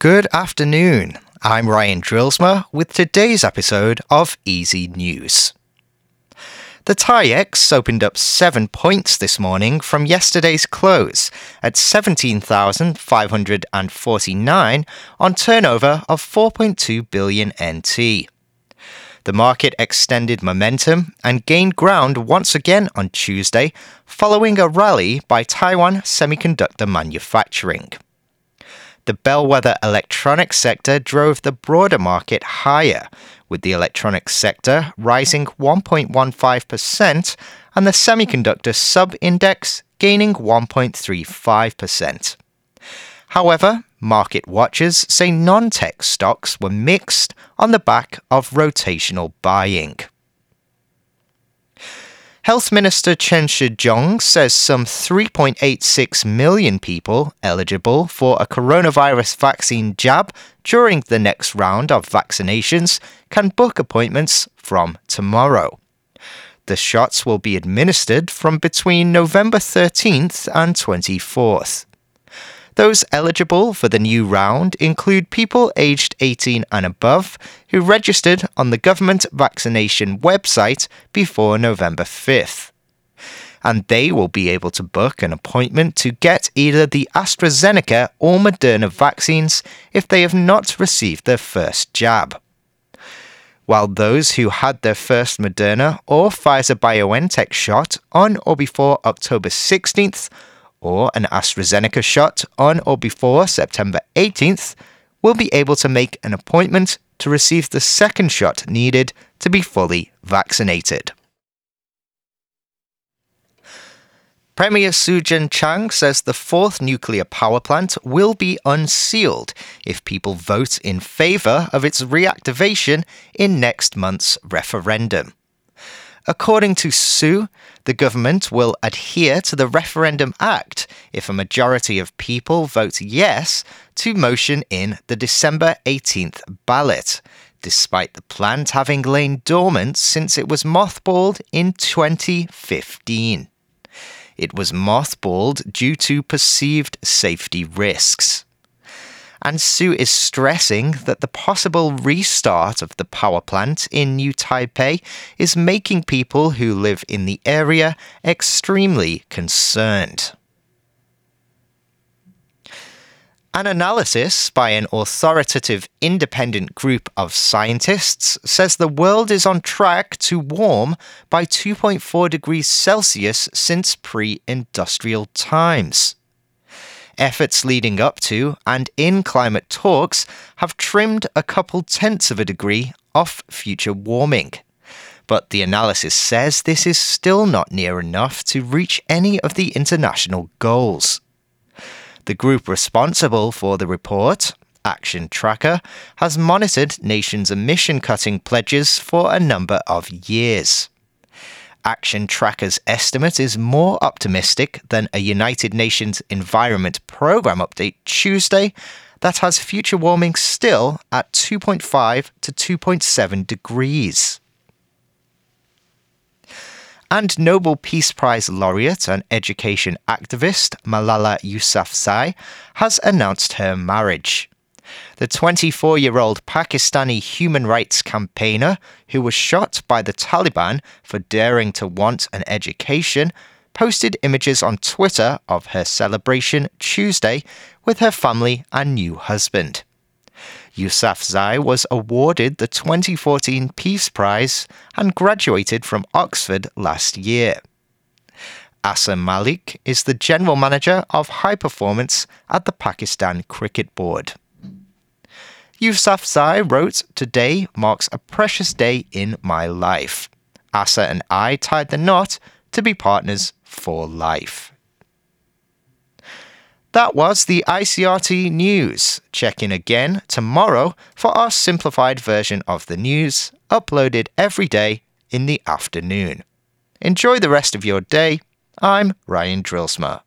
Good afternoon. I'm Ryan Drillsma with today's episode of Easy News. The TAIEX opened up 7 points this morning from yesterday's close at 17,549 on turnover of 4.2 billion NT. The market extended momentum and gained ground once again on Tuesday following a rally by Taiwan semiconductor manufacturing. The bellwether electronics sector drove the broader market higher, with the electronics sector rising 1.15% and the semiconductor sub index gaining 1.35%. However, market watchers say non tech stocks were mixed on the back of rotational buying. Health Minister Chen Shih-chung says some 3.86 million people eligible for a coronavirus vaccine jab during the next round of vaccinations can book appointments from tomorrow. The shots will be administered from between November 13th and 24th. Those eligible for the new round include people aged 18 and above who registered on the government vaccination website before November 5th. And they will be able to book an appointment to get either the AstraZeneca or Moderna vaccines if they have not received their first jab. While those who had their first Moderna or Pfizer BioNTech shot on or before October 16th or an AstraZeneca shot on or before September 18th will be able to make an appointment to receive the second shot needed to be fully vaccinated. Premier Su Tseng-chang says the fourth nuclear power plant will be unsealed if people vote in favour of its reactivation in next month's referendum. According to Su, the government will adhere to the Referendum Act if a majority of people vote yes to motion in the December 18th ballot, despite the plant having lain dormant since it was mothballed in 2015. It was mothballed due to perceived safety risks and Su is stressing that the possible restart of the power plant in New Taipei is making people who live in the area extremely concerned. An analysis by an authoritative independent group of scientists says the world is on track to warm by 2.4 degrees Celsius since pre industrial times. Efforts leading up to and in climate talks have trimmed a couple tenths of a degree off future warming. But the analysis says this is still not near enough to reach any of the international goals. The group responsible for the report, Action Tracker, has monitored nations' emission cutting pledges for a number of years. Action Tracker's estimate is more optimistic than a United Nations Environment Programme update Tuesday that has future warming still at 2.5 to 2.7 degrees. And Nobel Peace Prize laureate and education activist Malala Yousafzai has announced her marriage. The 24 year old Pakistani human rights campaigner, who was shot by the Taliban for daring to want an education, posted images on Twitter of her celebration Tuesday with her family and new husband. Yousafzai was awarded the 2014 Peace Prize and graduated from Oxford last year. Asser Malik is the general manager of high performance at the Pakistan Cricket Board. Yousafzai wrote, Today marks a precious day in my life. Asser and I tied the knot to be partners for life. That was the ICRT news. Check in again tomorrow for our simplified version of the news, uploaded every day in the afternoon. Enjoy the rest of your day. I'm Ryan Drillsma.